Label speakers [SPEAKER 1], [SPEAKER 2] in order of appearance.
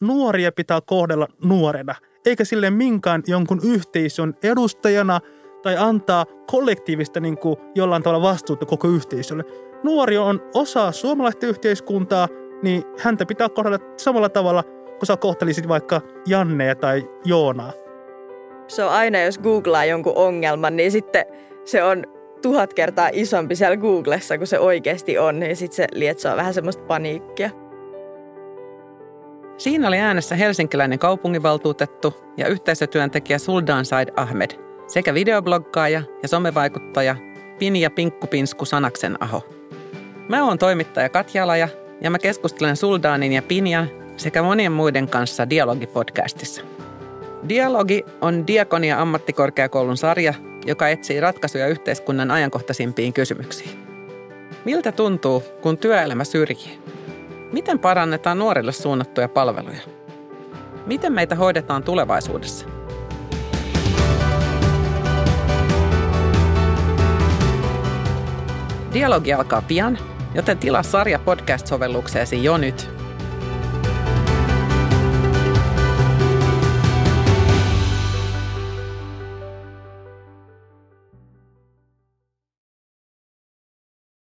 [SPEAKER 1] nuoria pitää kohdella nuorena, eikä sille minkään jonkun yhteisön edustajana tai antaa kollektiivista niin kuin jollain tavalla vastuuta koko yhteisölle. Nuori on osa suomalaista yhteiskuntaa, niin häntä pitää kohdella samalla tavalla, kun sä kohtelisit vaikka Jannea tai Joonaa.
[SPEAKER 2] Se on aina, jos googlaa jonkun ongelman, niin sitten se on tuhat kertaa isompi siellä Googlessa kuin se oikeasti on, niin sitten se lietsoo vähän semmoista paniikkia.
[SPEAKER 3] Siinä oli äänessä helsinkiläinen kaupunginvaltuutettu ja yhteisötyöntekijä Suldan Said Ahmed sekä videobloggaaja ja somevaikuttaja Pinja Pinkkupinsku Sanaksen Aho. Mä oon toimittaja Katja Laja ja mä keskustelen Suldanin ja Pinjan sekä monien muiden kanssa Dialogi-podcastissa. Dialogi on Diakonia ammattikorkeakoulun sarja, joka etsii ratkaisuja yhteiskunnan ajankohtaisimpiin kysymyksiin. Miltä tuntuu, kun työelämä syrjii? Miten parannetaan nuorille suunnattuja palveluja? Miten meitä hoidetaan tulevaisuudessa? Dialogi alkaa pian, joten tilaa sarja podcast-sovellukseesi jo nyt